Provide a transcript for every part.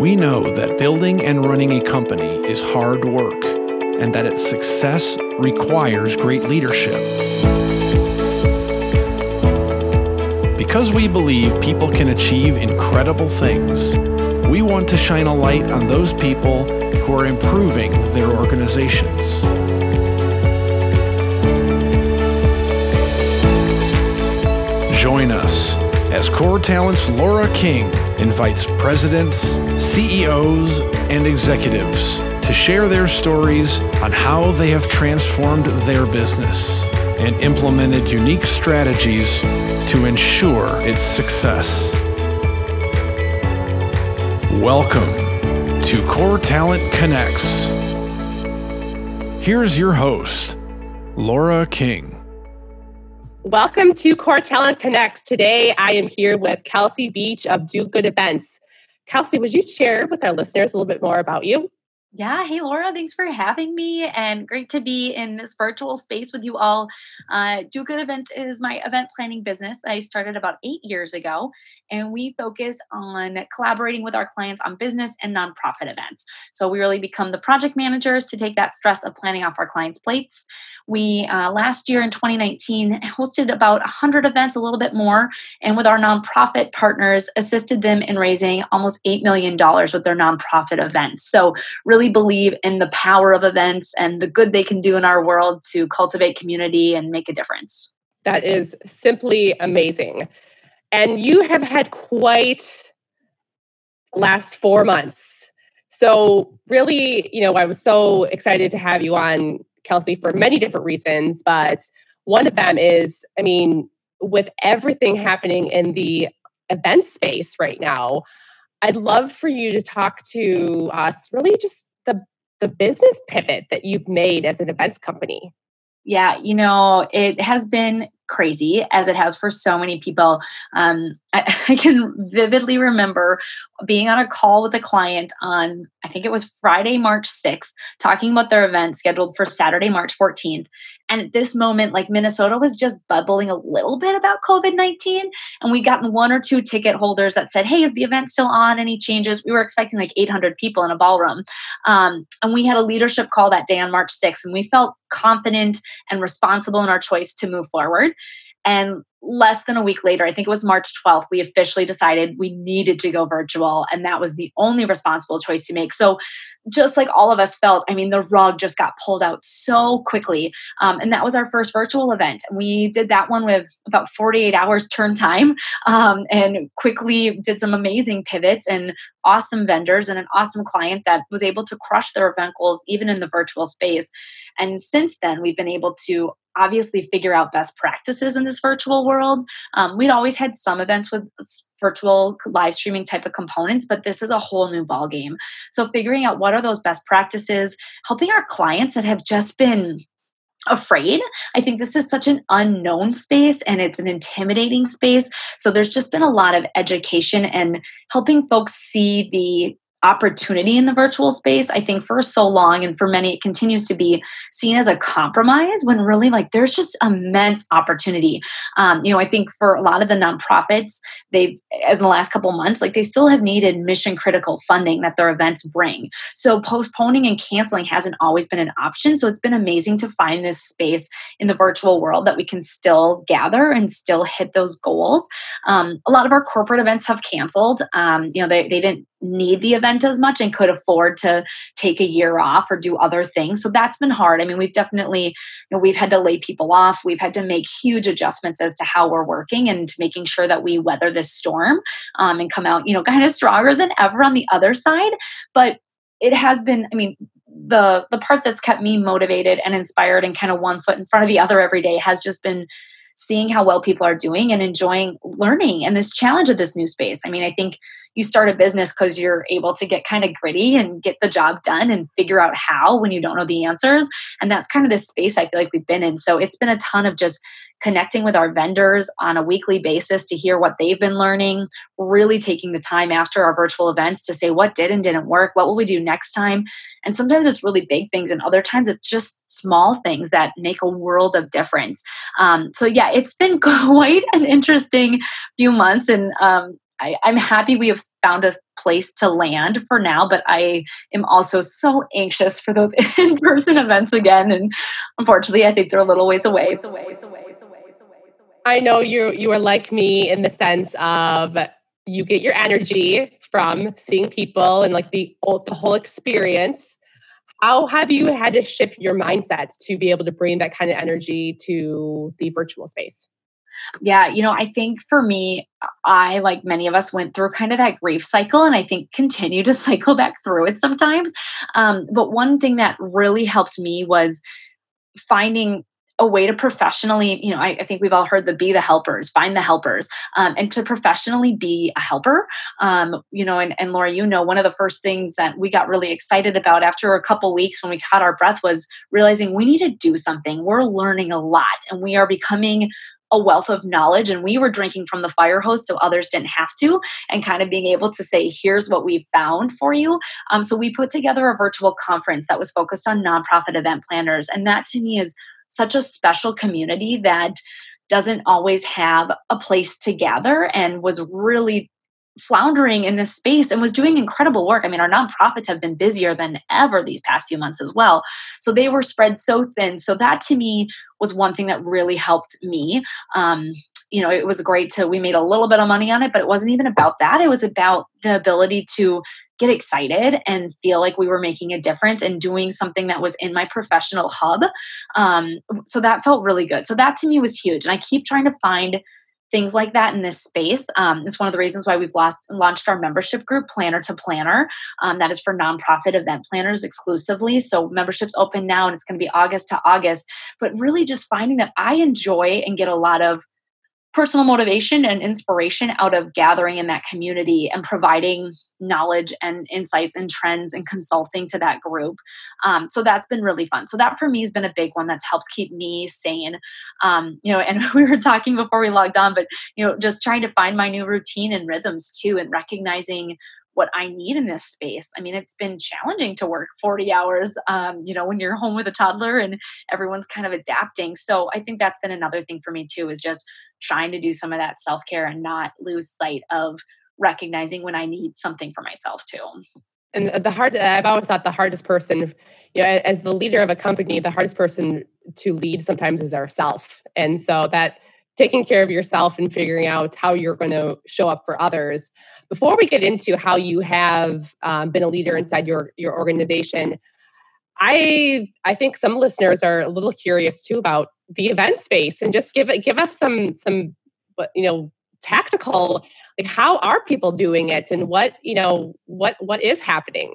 We know that building and running a company is hard work and that its success requires great leadership. Because we believe people can achieve incredible things, we want to shine a light on those people who are improving their organizations. Join us as Core Talent's Laura King invites presidents, CEOs, and executives to share their stories on how they have transformed their business and implemented unique strategies to ensure its success. Welcome to Core Talent Connects. Here's your host, Laura King. Welcome to Core Talent Connects. Today I am here with Kelsey Beach of Do Good Events. Kelsey, would you share with our listeners a little bit more about you? Yeah. Hey, Laura, thanks for having me and great to be in this virtual space with you all. Uh, Do Good Event is my event planning business that I started about eight years ago. And we focus on collaborating with our clients on business and nonprofit events. So we really become the project managers to take that stress of planning off our clients' plates. We uh, last year in 2019 hosted about 100 events, a little bit more. And with our nonprofit partners, assisted them in raising almost $8 million with their nonprofit events. So really really believe in the power of events and the good they can do in our world to cultivate community and make a difference. That is simply amazing. And you have had quite last 4 months. So really, you know, I was so excited to have you on Kelsey for many different reasons, but one of them is, I mean, with everything happening in the event space right now, I'd love for you to talk to us really just the business pivot that you've made as an events company? Yeah, you know, it has been crazy as it has for so many people. Um, I, I, can vividly remember being on a call with a client on, I think it was Friday, March 6th, talking about their event scheduled for Saturday, March 14th. And at this moment, like Minnesota was just bubbling a little bit about COVID 19. And we'd gotten one or two ticket holders that said, Hey, is the event still on? Any changes? We were expecting like 800 people in a ballroom. Um, and we had a leadership call that day on March 6th, and we felt confident and responsible in our choice to move forward. And less than a week later, I think it was March 12th, we officially decided we needed to go virtual. And that was the only responsible choice to make. So, just like all of us felt, I mean, the rug just got pulled out so quickly. Um, and that was our first virtual event. And we did that one with about 48 hours turn time um, and quickly did some amazing pivots and awesome vendors and an awesome client that was able to crush their event goals even in the virtual space. And since then, we've been able to obviously figure out best practices in this virtual world. Um, we'd always had some events with virtual live streaming type of components, but this is a whole new ball game. So figuring out what are those best practices, helping our clients that have just been afraid. I think this is such an unknown space and it's an intimidating space. So there's just been a lot of education and helping folks see the opportunity in the virtual space i think for so long and for many it continues to be seen as a compromise when really like there's just immense opportunity. Um, you know i think for a lot of the nonprofits they've in the last couple months like they still have needed mission critical funding that their events bring. So postponing and canceling hasn't always been an option. So it's been amazing to find this space in the virtual world that we can still gather and still hit those goals. Um, a lot of our corporate events have canceled. Um, you know they, they didn't need the event as much and could afford to take a year off or do other things. So that's been hard. I mean, we've definitely, you know, we've had to lay people off. We've had to make huge adjustments as to how we're working and making sure that we weather this storm um, and come out, you know, kind of stronger than ever on the other side. But it has been, I mean, the the part that's kept me motivated and inspired and kind of one foot in front of the other every day has just been seeing how well people are doing and enjoying learning and this challenge of this new space. I mean, I think you start a business because you're able to get kind of gritty and get the job done and figure out how when you don't know the answers. And that's kind of the space I feel like we've been in. So it's been a ton of just connecting with our vendors on a weekly basis to hear what they've been learning, really taking the time after our virtual events to say what did and didn't work, what will we do next time. And sometimes it's really big things, and other times it's just small things that make a world of difference. Um, so, yeah, it's been quite an interesting few months. And um, I, I'm happy we have found a place to land for now, but I am also so anxious for those in person events again. And unfortunately, I think they're a little ways away. It's away. It's away. It's away. It's away. I know you you are like me in the sense of you get your energy from seeing people and like the the whole experience how have you had to shift your mindset to be able to bring that kind of energy to the virtual space yeah you know i think for me i like many of us went through kind of that grief cycle and i think continue to cycle back through it sometimes um, but one thing that really helped me was finding a way to professionally, you know, I, I, think we've all heard the be the helpers, find the helpers, um, and to professionally be a helper. Um, you know, and, and Laura, you know, one of the first things that we got really excited about after a couple weeks when we caught our breath was realizing we need to do something. We're learning a lot and we are becoming a wealth of knowledge and we were drinking from the fire hose so others didn't have to and kind of being able to say here's what we found for you um, so we put together a virtual conference that was focused on nonprofit event planners and that to me is such a special community that doesn't always have a place to gather and was really floundering in this space and was doing incredible work. I mean, our nonprofits have been busier than ever these past few months as well. So they were spread so thin. So that to me was one thing that really helped me. Um, you know, it was great to, we made a little bit of money on it, but it wasn't even about that. It was about the ability to get excited and feel like we were making a difference and doing something that was in my professional hub. Um, so that felt really good. So that to me was huge. And I keep trying to find things like that in this space. Um, it's one of the reasons why we've lost, launched our membership group, Planner to Planner. Um, that is for nonprofit event planners exclusively. So memberships open now and it's going to be August to August. But really just finding that I enjoy and get a lot of personal motivation and inspiration out of gathering in that community and providing knowledge and insights and trends and consulting to that group. Um, so that's been really fun. So that for me has been a big one that's helped keep me sane. Um, you know, and we were talking before we logged on, but you know, just trying to find my new routine and rhythms too, and recognizing what I need in this space. I mean, it's been challenging to work 40 hours, um, you know, when you're home with a toddler and everyone's kind of adapting. So I think that's been another thing for me too, is just trying to do some of that self care and not lose sight of recognizing when I need something for myself too. And the hard, I've always thought the hardest person, you know, as the leader of a company, the hardest person to lead sometimes is ourself. And so that taking care of yourself and figuring out how you're going to show up for others. Before we get into how you have um, been a leader inside your your organization, I I think some listeners are a little curious too about the event space and just give it give us some some you know tactical like how are people doing it and what you know what what is happening?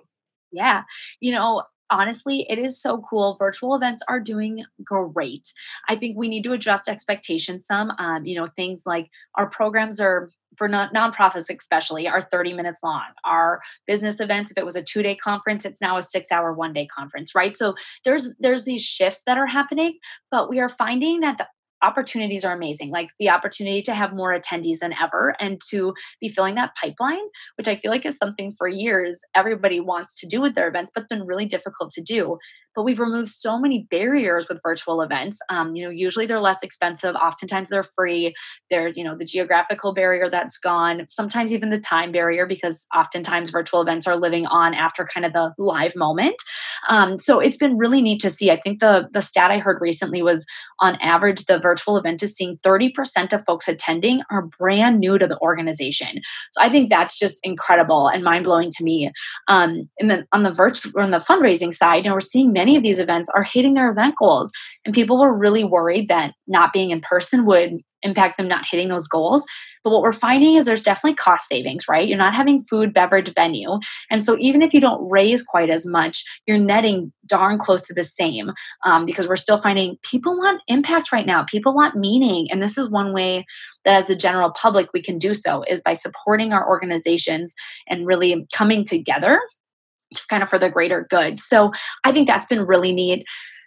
Yeah. You know honestly, it is so cool. Virtual events are doing great. I think we need to adjust expectations some. Um, you know, things like our programs are for non- nonprofits, especially, are 30 minutes long. Our business events, if it was a two day conference, it's now a six hour, one day conference, right? So there's there's these shifts that are happening, but we are finding that the opportunities are amazing like the opportunity to have more attendees than ever and to be filling that pipeline which i feel like is something for years everybody wants to do with their events but been really difficult to do. But we've removed so many barriers with virtual events um, you know usually they're less expensive oftentimes they're free there's you know the geographical barrier that's gone sometimes even the time barrier because oftentimes virtual events are living on after kind of the live moment. Um, so it's been really neat to see. I think the the stat i heard recently was on average the virtual event is seeing 30% of folks attending are brand new to the organization so i think that's just incredible and mind-blowing to me um, and then on the virtual on the fundraising side you know we're seeing many of these events are hitting their event goals. And people were really worried that not being in person would impact them not hitting those goals. But what we're finding is there's definitely cost savings, right? You're not having food, beverage, venue. And so even if you don't raise quite as much, you're netting darn close to the same um, because we're still finding people want impact right now. People want meaning. And this is one way that as the general public we can do so is by supporting our organizations and really coming together kind of for the greater good. So I think that's been really neat.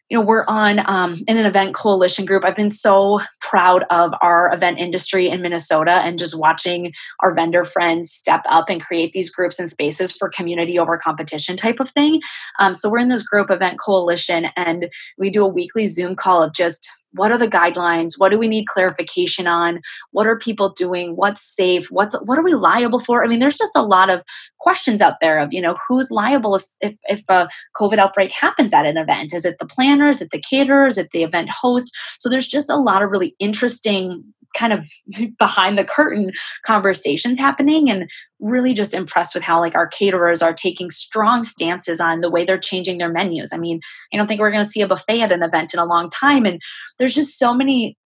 You know, we're on um, in an event coalition group. I've been so proud of our event industry in Minnesota and just watching our vendor friends step up and create these groups and spaces for community over competition type of thing. Um, so we're in this group event coalition and we do a weekly Zoom call of just what are the guidelines? What do we need clarification on? What are people doing? What's safe? What's what are we liable for? I mean there's just a lot of questions out there of you know who's liable if, if, a covid outbreak happens at an event? Is it the planner is it the caterer is it the event host? So there's just a lot of really interesting kind of behind the curtain conversations happening and really just impressed with how like our caterers are taking strong stances on the way they're changing their menus. I mean, I don't think we're going to see a buffet at an event in a long time and there's just so many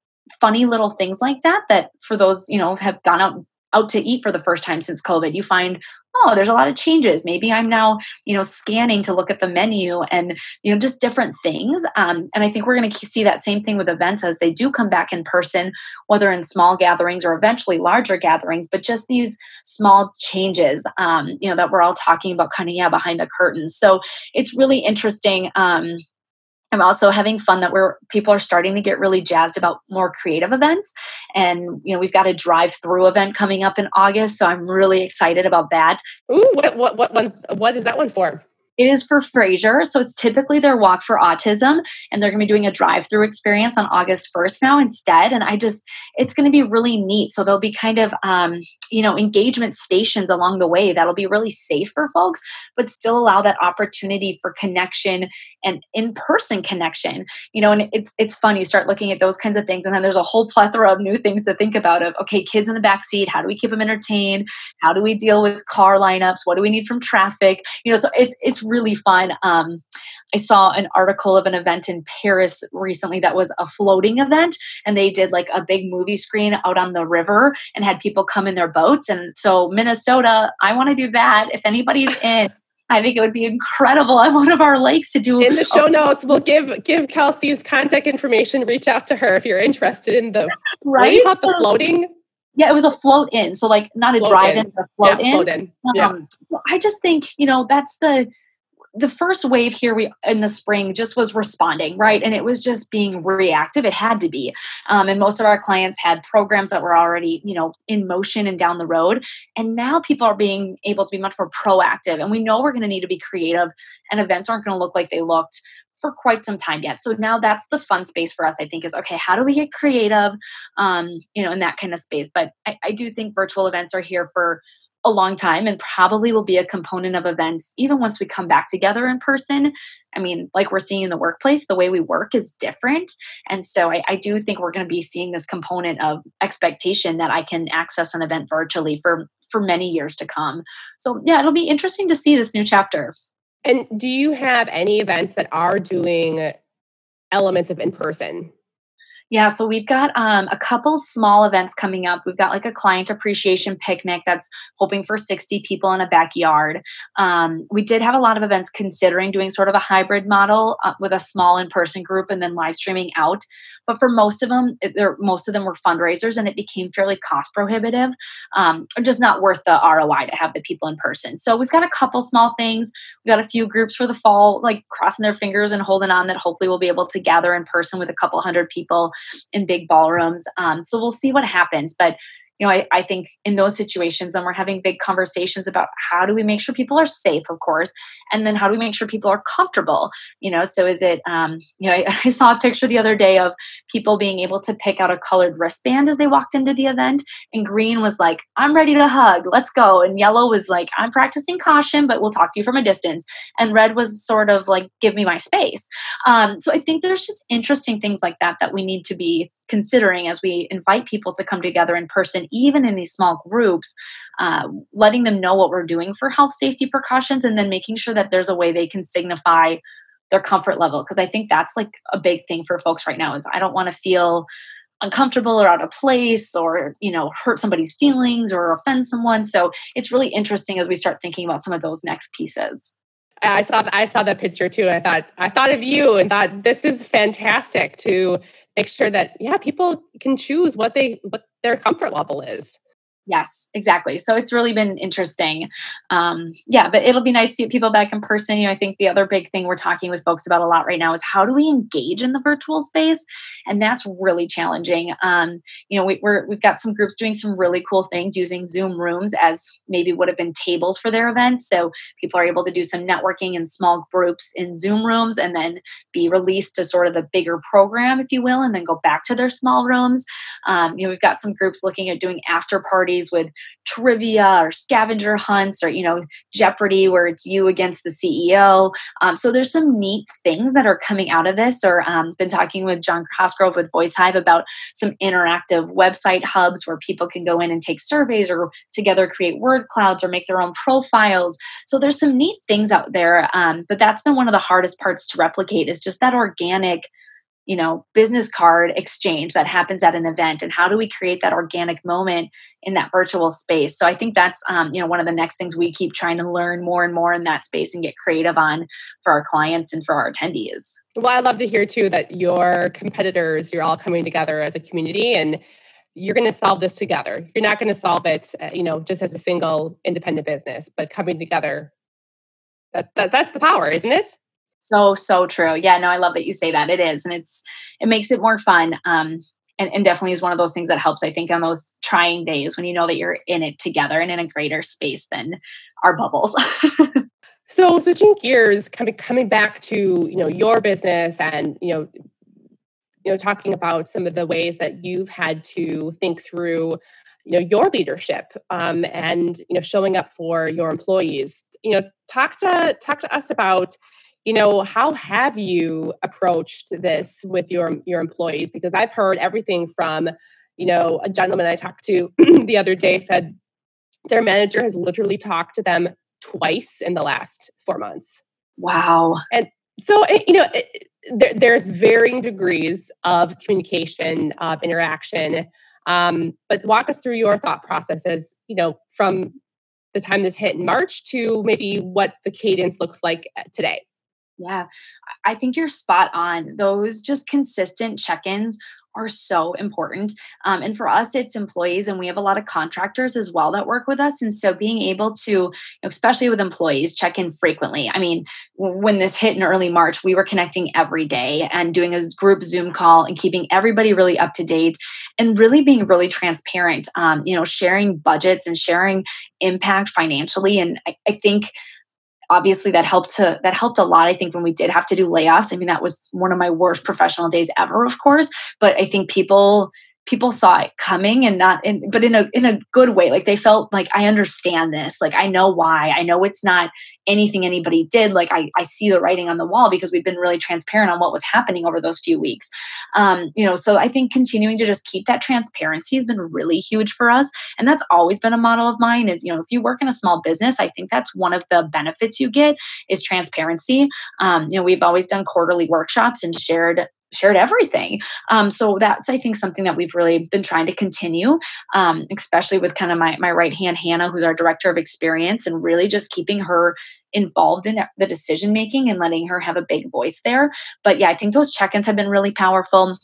funny little things like that that for those, you know, have gone out out to eat for the first time since COVID, you find, oh, there's a lot of changes. Maybe I'm now, you know, scanning to look at the menu and, you know, just different things. Um, and I think we're going to see that same thing with events as they do come back in person, whether in small gatherings or eventually larger gatherings, but just these small changes, um, you know, that we're all talking about kind of, yeah, behind the curtains. So it's really interesting. Um, I'm also having fun that we're people are starting to get really jazzed about more creative events. And you know, we've got a drive-through event coming up in August, so I'm really excited about that. Ooh, what what what one what is that one for? It is for Fraser. So it's typically their walk for autism. And they're going to be doing a drive through experience on August 1st now instead. And I just, it's going to be really neat. So there'll be kind of, um, you know, engagement stations along the way that'll be really safe for folks, but still allow that opportunity for connection and in person connection. You know, and it's, it's fun. You start looking at those kinds of things. And then there's a whole plethora of new things to think about of, okay, kids in the back seat, how do we keep them entertained? How do we deal with car lineups? What do we need from traffic? You know, so it's, it's really fun. Um, I saw an article of an event in Paris recently that was a floating event, and they did like a big movie screen out on the river and had people come in their boats. And so, Minnesota, I want to do that. If anybody's in, I think it would be incredible on one of our lakes to do. It. In the show notes, we'll give give Kelsey's contact information. Reach out to her if you're interested in the right. What the floating? Yeah, it was a float in, so like not a drive in, but float yeah, in. Float in. Um, yeah. I just think you know that's the the first wave here we in the spring just was responding right? And it was just being reactive. It had to be. Um, and most of our clients had programs that were already you know in motion and down the road. And now people are being able to be much more proactive. And we know we're going to need to be creative and events aren't going to look like they looked for quite some time yet. So now that's the fun space for us i think is okay how do we get creative um, you know in that kind of space? But I, I do think virtual events are here for a long time and probably will be a component of events even once we come back together in person. I mean, like we're seeing in the workplace, the way we work is different. And so I, I do think we're going to be seeing this component of expectation that I can access an event virtually for for many years to come. So yeah, it'll be interesting to see this new chapter. And do you have any events that are doing elements of in person? Yeah, so we've got um, a couple small events coming up. We've got like a client appreciation picnic that's hoping for 60 people in a backyard. Um, we did have a lot of events considering doing sort of a hybrid model uh, with a small in person group and then live streaming out. But for most of them, there most of them were fundraisers, and it became fairly cost prohibitive, um, just not worth the ROI to have the people in person. So we've got a couple small things. We've got a few groups for the fall, like crossing their fingers and holding on that hopefully we'll be able to gather in person with a couple hundred people in big ballrooms. Um, so we'll see what happens, but you know, I, I think in those situations, then we're having big conversations about how do we make sure people are safe, of course, and then how do we make sure people are comfortable? You know, so is it, um, you know, I, I saw a picture the other day of people being able to pick out a colored wristband as they walked into the event, and green was like, I'm ready to hug, let's go, and yellow was like, I'm practicing caution, but we'll talk to you from a distance, and red was sort of like, give me my space. Um, so I think there's just interesting things like that that we need to be considering as we invite people to come together in person, even in these small groups, uh, letting them know what we're doing for health safety precautions and then making sure that there's a way they can signify their comfort level. Because I think that's like a big thing for folks right now is I don't want to feel uncomfortable or out of place or you know hurt somebody's feelings or offend someone so it's really interesting as we start thinking about some of those next pieces I saw I saw that picture too. I thought I thought of you and thought this is fantastic to make sure that yeah, people can choose what they what their comfort level is. Yes, exactly. So it's really been interesting. Um, yeah, but it'll be nice to get people back in person. You know, I think the other big thing we're talking with folks about a lot right now is how do we engage in the virtual space, and that's really challenging. Um, you know, we, we're we've got some groups doing some really cool things using Zoom rooms as maybe would have been tables for their events. So people are able to do some networking in small groups in Zoom rooms, and then be released to sort of the bigger program, if you will, and then go back to their small rooms. Um, you know, we've got some groups looking at doing after parties parties with trivia or scavenger hunts or you know jeopardy where it's you against the ceo um, so there's some neat things that are coming out of this or um, been talking with john cosgrove with voice hive about some interactive website hubs where people can go in and take surveys or together create word clouds or make their own profiles. So there's some neat things out there um, but that's been one of the hardest parts to replicate is just that organic you know business card exchange that happens at an event and how do we create that organic moment in that virtual space? So i think that's um, you know one of the next things we keep trying to learn more and more in that space and get creative on for our clients and for our attendees. Well i love to hear too that your competitors you're all coming together as a community and you're going to solve this together. You're not going to solve it uh, you know just as a single independent business but coming together that, that, that's the power isn't it so, so true. Yeah, no, I love that you say that. It is. And it's, it makes it more fun. Um, and, and definitely is one of those things that helps, I think, on those trying days when you know that you're in it together and in a greater space than our bubbles. so switching gears, coming coming back to you know your business and you know you know talking about some of the ways that you've had to think through you know your leadership um, and you know showing up for your employees you know talk to talk to us about you know how have you approached this with your your employees? Because i've heard everything from you know a gentleman i talked to the other day said their manager has literally talked to them twice in the last four months. Wow. And so eh, you know it, eh, there, there's varying degrees of communication of interaction. Um, but walk us through your thought processes you know from the time this hit in march to maybe what the cadence looks like eh, today yeah, I think you're spot on. Those just consistent check ins are so important. Um, and for us, it's employees, and we have a lot of contractors as well that work with us. And so being able to, especially with employees, check in frequently. I mean, when this hit in early March, we were connecting every day and doing a group Zoom call and keeping everybody really up to date and really being really transparent, um, you know, sharing budgets and sharing impact financially. And I, I think obviously that helped to that helped a lot i think when we did have to do layoffs. I mean that was one of my worst professional days ever of course but i think people people saw it coming and not in but in a in a good way. Like they felt like i understand this. Like i know why. I know it's not anything anybody did. Like i, I see the writing on the wall because we've been really transparent on what was happening over those few weeks. Um, you know so i think continuing to just keep that transparency has been really huge for us and that's always been a model of mine is you know if you work in a small business i think that's one of the benefits you get is transparency. Um, you know we've always done quarterly workshops and shared shared everything. Um, so that's I think something that we've really been trying to continue, um, especially with kind of my my right hand Hannah, who's our director of experience, and really just keeping her involved in the decision making and letting her have a big voice there. But yeah, I think those check-ins have been really powerful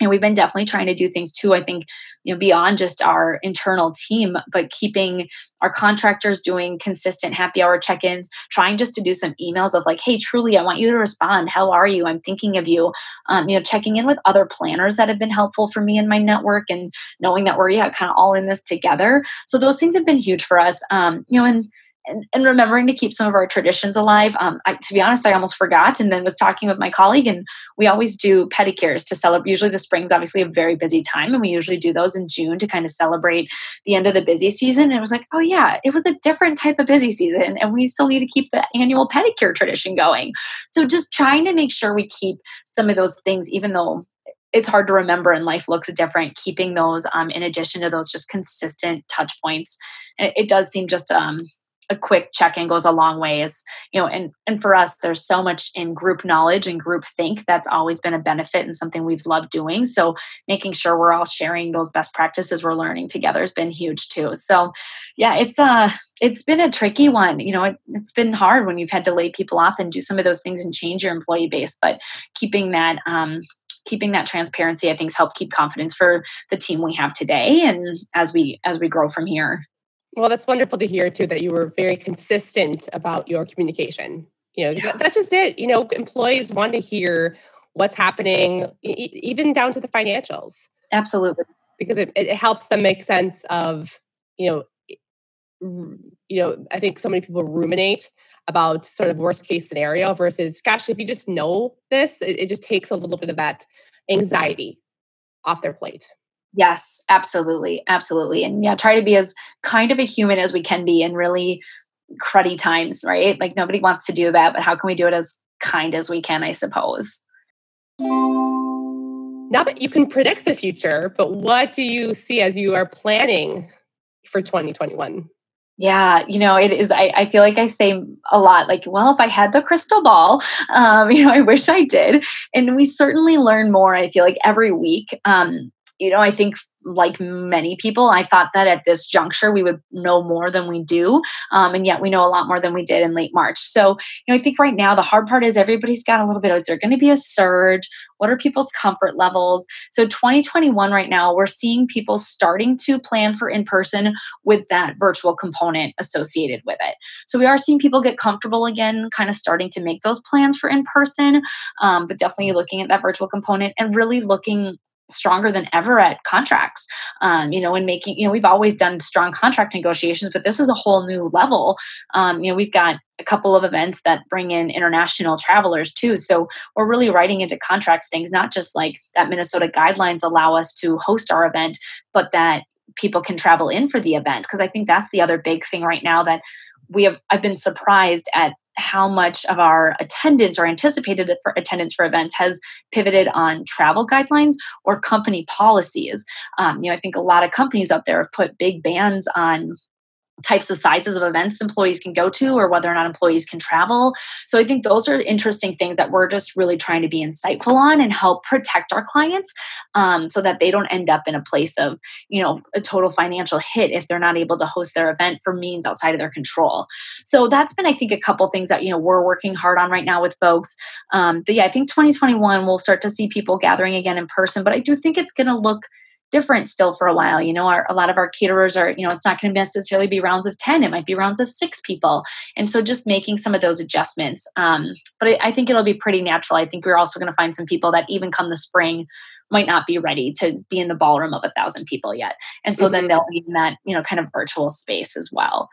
and we've been definitely trying to do things too i think you know beyond just our internal team but keeping our contractors doing consistent happy hour check-ins trying just to do some emails of like hey truly i want you to respond. How are you? I'm thinking of you. Um, you know checking in with other planners that have been helpful for me in my network and knowing that we're yeah kind of all in this together. So those things have been huge for us. Um, you know and and, and, remembering to keep some of our traditions alive. Um, I, to be honest, I almost forgot and then was talking with my colleague, and we always do pedicures to celebrate. Usually, the spring's obviously a very busy time, and we usually do those in June to kind of celebrate the end of the busy season. And it was like, oh, yeah, it was a different type of busy season, and we still need to keep the annual pedicure tradition going. So, just trying to make sure we keep some of those things, even though it's hard to remember and life looks different keeping those um, in addition to those just consistent touch points it, it does seem just um, a quick check-in goes a long ways you know and and for us there's so much in group knowledge and group think that's always been a benefit and something we've loved doing. So making sure we're all sharing those best practices we're learning together has been huge too. So yeah it's a it's been a tricky one. You know it, it's been hard when you've had to lay people off and do some of those things and change your employee base but keeping that um keeping that transparency i think has helped keep confidence for the team we have today and as we as we grow from here well that's wonderful to hear too that you were very consistent about your communication. You know yeah. that's just it. You know employees want to hear what's happening e- even down to the financials. Absolutely. Because it, it helps them make sense of you know you know i think so many people ruminate about sort of worst case scenario versus gosh if you just know this it, it just takes a little bit of that anxiety off their plate yes absolutely absolutely and yeah try to be as kind of a human as we can be in really cruddy times right like nobody wants to do that but how can we do it as kind as we can i suppose now that you can predict the future but what do you see as you are planning for 2021 yeah, you know, it is. I, I feel like I say a lot, like, well, if I had the crystal ball, um, you know, I wish I did. And we certainly learn more, I feel like every week. Um, you know, I think like many people, I thought that at this juncture we would know more than we do. Um, and yet we know a lot more than we did in late March. So, you know, I think right now the hard part is everybody's got a little bit of, is there going to be a surge? What are people's comfort levels? So, 2021 right now, we're seeing people starting to plan for in person with that virtual component associated with it. So, we are seeing people get comfortable again, kind of starting to make those plans for in person, um, but definitely looking at that virtual component and really looking stronger than ever at contracts. Um, you know and making you know we've always done strong contract negotiations but this is a whole new level. Um, you know we've got a couple of events that bring in international travelers too. So we're really writing into contracts things not just like that minnesota guidelines allow us to host our event but that people can travel in for the event. Because i think that's the other big thing right now that we have i've been surprised at how much of our attendance or anticipated for attendance for events has pivoted on travel guidelines or company policies. Um, you know, I think a lot of companies out there have put big bans on types of sizes of events employees can go to or whether or not employees can travel. So I think those are interesting things that we're just really trying to be insightful on and help protect our clients um, so that they don't end up in a place of, you know, a total financial hit if they're not able to host their event for means outside of their control. So that's been, I think, a couple things that, you know, we're working hard on right now with folks. Um, but yeah, I think 2021 we'll start to see people gathering again in person, but I do think it's going to look different still for a while. You know, our, a lot of our caterers are, you know, it's not going to necessarily be rounds of 10, it might be rounds of six people. And so just making some of those adjustments. Um, but I, I think it'll be pretty natural. I think we're also going to find some people that even come the spring might not be ready to be in the ballroom of a thousand people yet. And so mm-hmm. then they'll be in that, you know, kind of virtual space as well.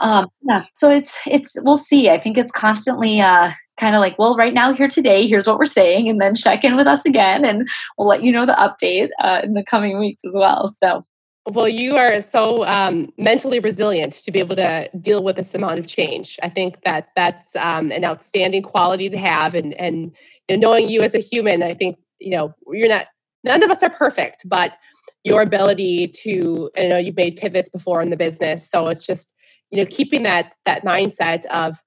Um, yeah, so it's it's we'll see. I think it's constantly uh, kind of like, well, right now, here today, here's what we're saying, and then check in with us again, and we'll let you know the update uh, in the coming weeks as well. So. Well, you are so um, mentally resilient to be able to deal with this amount of change. I think that that's um, an outstanding quality to have, and and you know, knowing you as a human, I think you know you're not. None of us are perfect, but your ability to, you know, you've made pivots before in the business, so it's just you know keeping that that mindset of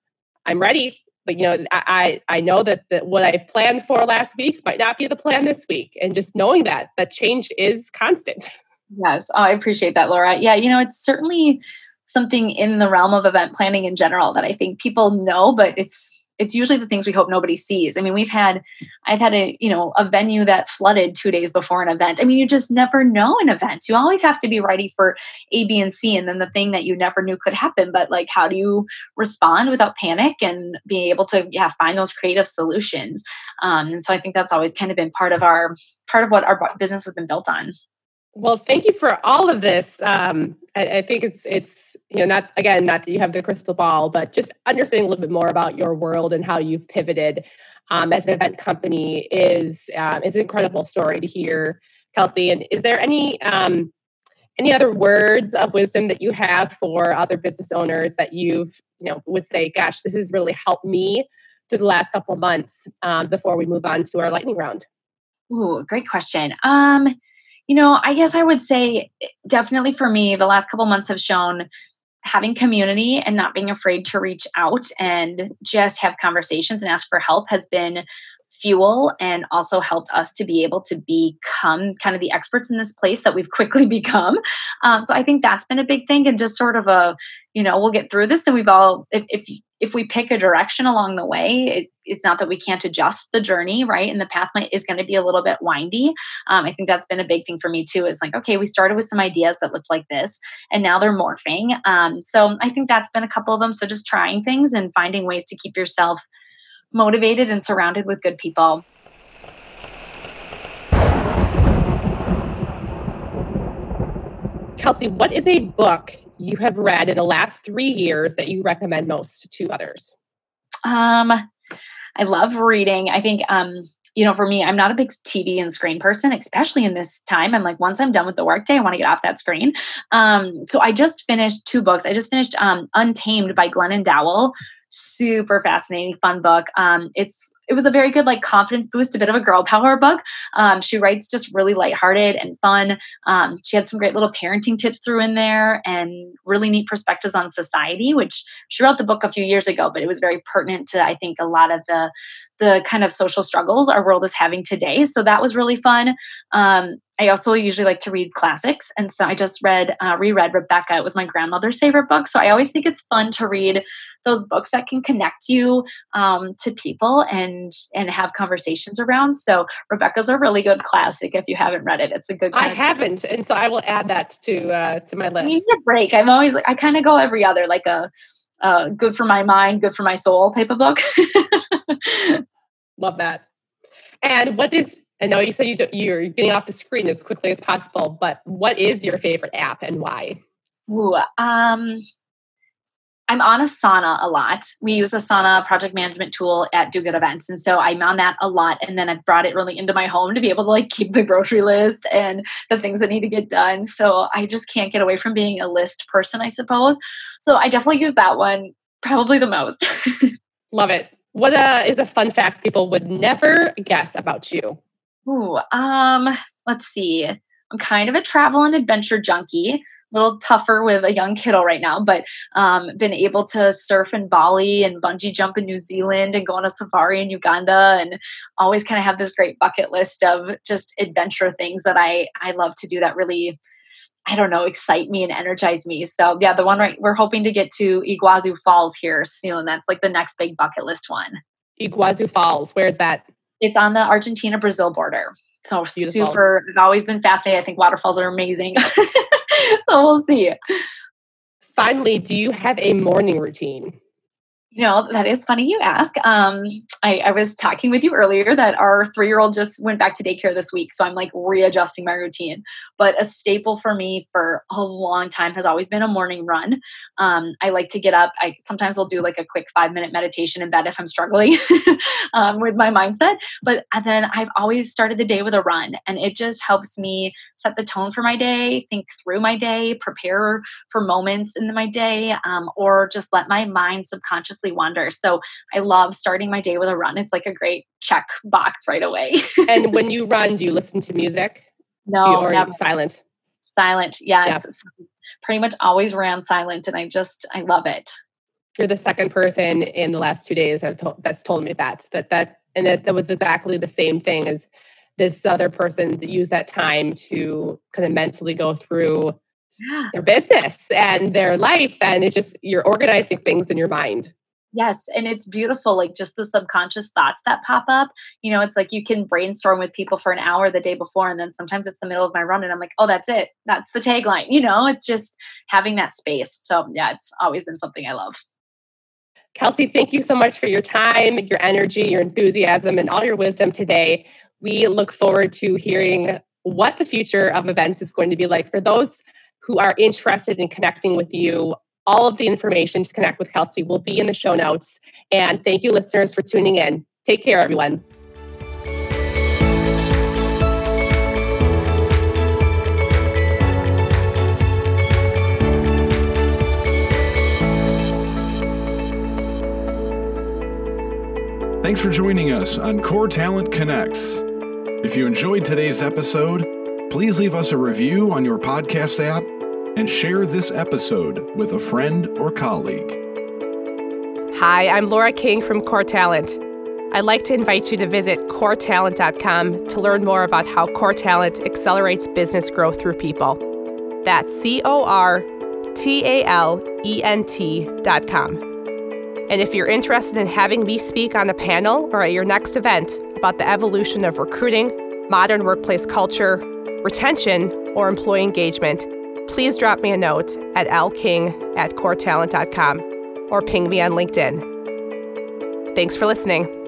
I'm ready but you know i i know that, what i planned for last week might not be the plan this week and just knowing that that change is constant. Yes. Oh, i appreciate that laura. Yeah you know it's certainly something in the realm of event planning in general that i think people know but it's it's usually the things we hope nobody sees. I mean, we've had, I've had a, you know, a venue that flooded two days before an event. I mean, you just never know an event. You always have to be ready for A, B, and C, and then the thing that you never knew could happen. But like, how do you respond without panic and being able to, yeah, find those creative solutions? Um, and so I think that's always kind of been part of our, part of what our business has been built on. Well, thank you for all of this. Um, I, I, think it's it's you know not again not that you have the crystal ball, but just understanding a little bit more about your world and how you've pivoted um, as an event company is um, is an incredible story to hear, Kelsey. And is there any um, any other words of wisdom that you have for other business owners that you've you know would say, "Gosh, this has really helped me through the last couple of months." Um, before we move on to our lightning round. Ooh, great question. Um, you know, I guess I would say eh, definitely for me, the last couple months have shown having community and not being afraid to reach out and just have conversations and ask for help has been fuel and also helped us to be able to become kind of the experts in this place that we've quickly become. Um, so I think that's been a big thing, and just sort of a, you know, we'll get through this, and we've all, if if, if we pick a direction along the way, it, it's not that we can't adjust the journey, right? And the path might, is going to be a little bit windy. Um, I think that's been a big thing for me too. Is like, okay, we started with some ideas that looked like this, and now they're morphing. Um, so I think that's been a couple of them. So just trying things and finding ways to keep yourself motivated and surrounded with good people. Kelsey, what is a book you have read in the last three years that you recommend most to others? Um, I love reading. I think, um, you know, for me, I'm not a big TV and screen person, especially in this time. I'm like, once I'm done with the workday, I want to get off that screen. Um, so I just finished two books. I just finished um, Untamed by Glennon Doyle, super fascinating, fun book. Um, it's it was a very good like confidence boost, a bit of a girl power book. Um, she writes just really lighthearted and fun. Um, she had some great little parenting tips through in there and really neat perspectives on society, which she wrote the book a few years ago, but it was very pertinent to I think a lot of the the kind of social struggles our world is having today. So that was really fun. Um, I also usually like to read classics, and so I just read uh, reread Rebecca. It was my grandmother's favorite book, so I always think it's fun to read those books that can connect you um, to people and and have conversations around. So Rebecca's a really good classic. If you haven't read it, it's a good. I haven't, and so I will add that to uh, to my list. I need a break. I'm always I kind of go every other, like a uh, good for my mind, good for my soul type of book. Love that. And what is I know you said you you're getting off the screen as quickly as possible, but what is your favorite app and why? Ooh, um, I'm on Asana a lot. We use Asana project management tool at Do Good Events. And so I'm on that a lot. And then I've brought it really into my home to be able to like keep the grocery list and the things that need to get done. So I just can't get away from being a list person, I suppose. So I definitely use that one probably the most. Love it. What uh, is a fun fact people would never guess about you? Ooh, um, let's see. I'm kind of a travel and adventure junkie. A little tougher with a young kiddo right now, but um, been able to surf in Bali and bungee jump in New Zealand and go on a safari in Uganda, and always kind of have this great bucket list of just adventure things that I I love to do that really I don't know, excite me and energize me. So yeah, the one right we're hoping to get to Iguazu Falls here soon. That's like the next big bucket list one. Iguazu Falls, where's that? It's on the Argentina Brazil border. So Beautiful. super I've always been fascinated. I think waterfalls are amazing. so we'll see. Finally, do you have a morning routine? You know, that is funny you ask. Um, I, I was talking with you earlier that our three year old just went back to daycare this week. So I'm like readjusting my routine. But a staple for me for a long time has always been a morning run. Um, I like to get up. I sometimes I'll do like a quick five minute meditation in bed if I'm struggling um, with my mindset. But then I've always started the day with a run. And it just helps me set the tone for my day, think through my day, prepare for moments in my day, um, or just let my mind subconsciously wander. So I love starting my day with a run. It's like a great check box right away. and when you run, do you listen to music? No, or never. silent. Silent, yes. Yeah. Pretty much always ran silent, and I just I love it. You're the second person in the last two days that that's told me that that that and that, that was exactly the same thing as this other person that used that time to kind of mentally go through yeah. their business and their life and it's just you're organizing things in your mind Yes, and it's beautiful, like just the subconscious thoughts that pop up. You know, it's like you can brainstorm with people for an hour the day before, and then sometimes it's the middle of my run, and I'm like, oh, that's it. That's the tagline. You know, it's just having that space. So, yeah, it's always been something I love. Kelsey, thank you so much for your time, your energy, your enthusiasm, and all your wisdom today. We look forward to hearing what the future of events is going to be like for those who are interested in connecting with you all of the information to connect with Kelsey will be in the show notes. And thank you, listeners, for tuning in. Take care, everyone. Thanks for joining us on Core Talent Connects. If you enjoyed today's episode, please leave us a review on your podcast app and share this episode with a friend or colleague. Hi, I'm Laura King from Core Talent. I'd like to invite you to visit coretalent.com to learn more about how Core Talent accelerates business growth through people. That's C O R T A L E N T.com. And if you're interested in having me speak on a panel or at your next event about the evolution of recruiting, modern workplace culture, retention, or employee engagement, please drop me a note at lking at coretalent.com or ping me on LinkedIn. Thanks for listening.